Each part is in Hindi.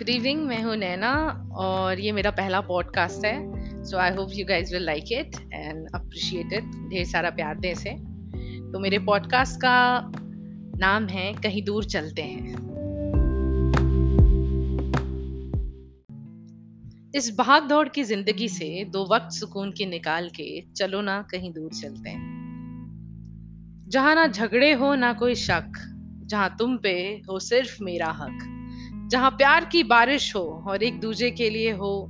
गुड इवनिंग मैं हूँ नैना और ये मेरा पहला पॉडकास्ट है। So I hope you guys will like it and appreciate it ढेर सारा प्यार दे से तो मेरे पॉडकास्ट का नाम है, कहीं दूर चलते हैं। इस भाग दौड़ की ज़िंदगी से दो वक्त सुकून के निकाल के चलो ना कहीं दूर चलते हैं। जहाँ ना झगड़े हो, ना कोई शक। जहाँ तुम पे हो सिर्फ़ मेरा हक। जहाँ प्यार की बारिश हो और एक दूसरे के लिए हो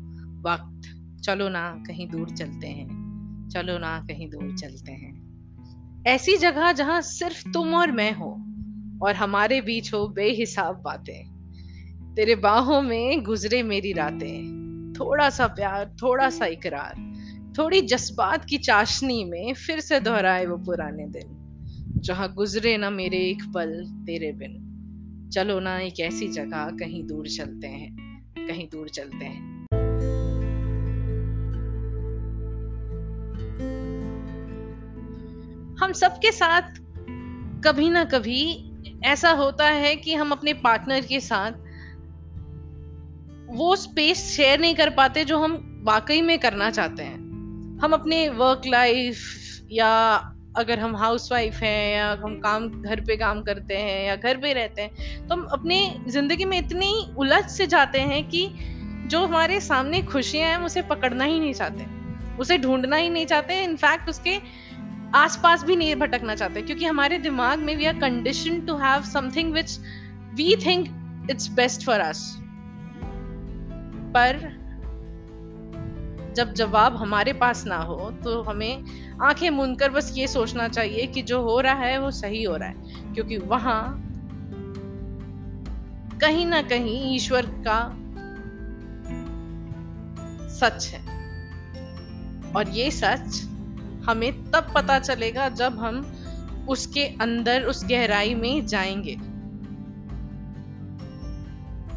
वक्त। चलो ना, कहीं दूर चलते हैं। चलो ना, कहीं दूर चलते हैं। ऐसी जगह जहाँ सिर्फ़ तुम और मैं हो और हमारे बीच हो बेहिसाब बातें। तेरे बाहों में गुजरे मेरी रातें। थोड़ा सा प्यार, थोड़ा सा इकरार। थोड़ी जज्बात की चाशनी में फिर से दोहराए वो पुराने दिन। जहाँ गुजरे ना मेरे एक पल, तेरे बिन। चलो ना, एक ऐसी जगह कहीं दूर चलते हैं, कहीं दूर चलते हैं। हम सबके साथ कभी ना कभी ऐसा होता है कि हम अपने पार्टनर के साथ वो स्पेस शेयर नहीं कर पाते जो हम वाकई में करना चाहते हैं। हम अपने वर्क लाइफ या अगर हम हाउस वाइफ हैं या हम काम, घर पे काम करते हैं या घर पे रहते हैं तो हम अपने ज़िंदगी में इतनी उलझ से जाते हैं कि जो हमारे सामने खुशियाँ हैं उसे पकड़ना ही नहीं चाहते। उसे ढूंढना ही नहीं चाहते। इनफैक्ट उसके आसपास भी नहीं भटकना चाहते, क्योंकि हमारे दिमाग में we are condition to have something which we think it's best for us पर जब जवाब हमारे पास ना हो तो हमें आँखें मूंद बस ये सोचना चाहिए कि जो हो रहा है वो सही हो रहा है। क्योंकि वहाँ कहीं ना कहीं ईश्वर का सच है। और ये सच हमें तब पता चलेगा जब हम उसके अंदर, उस गहराई में जाएँगे।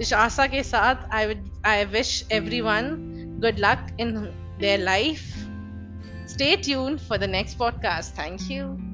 इस आशा के साथ I I wish everyone good luck in their mm. life. Stay tuned for the next podcast. Thank you.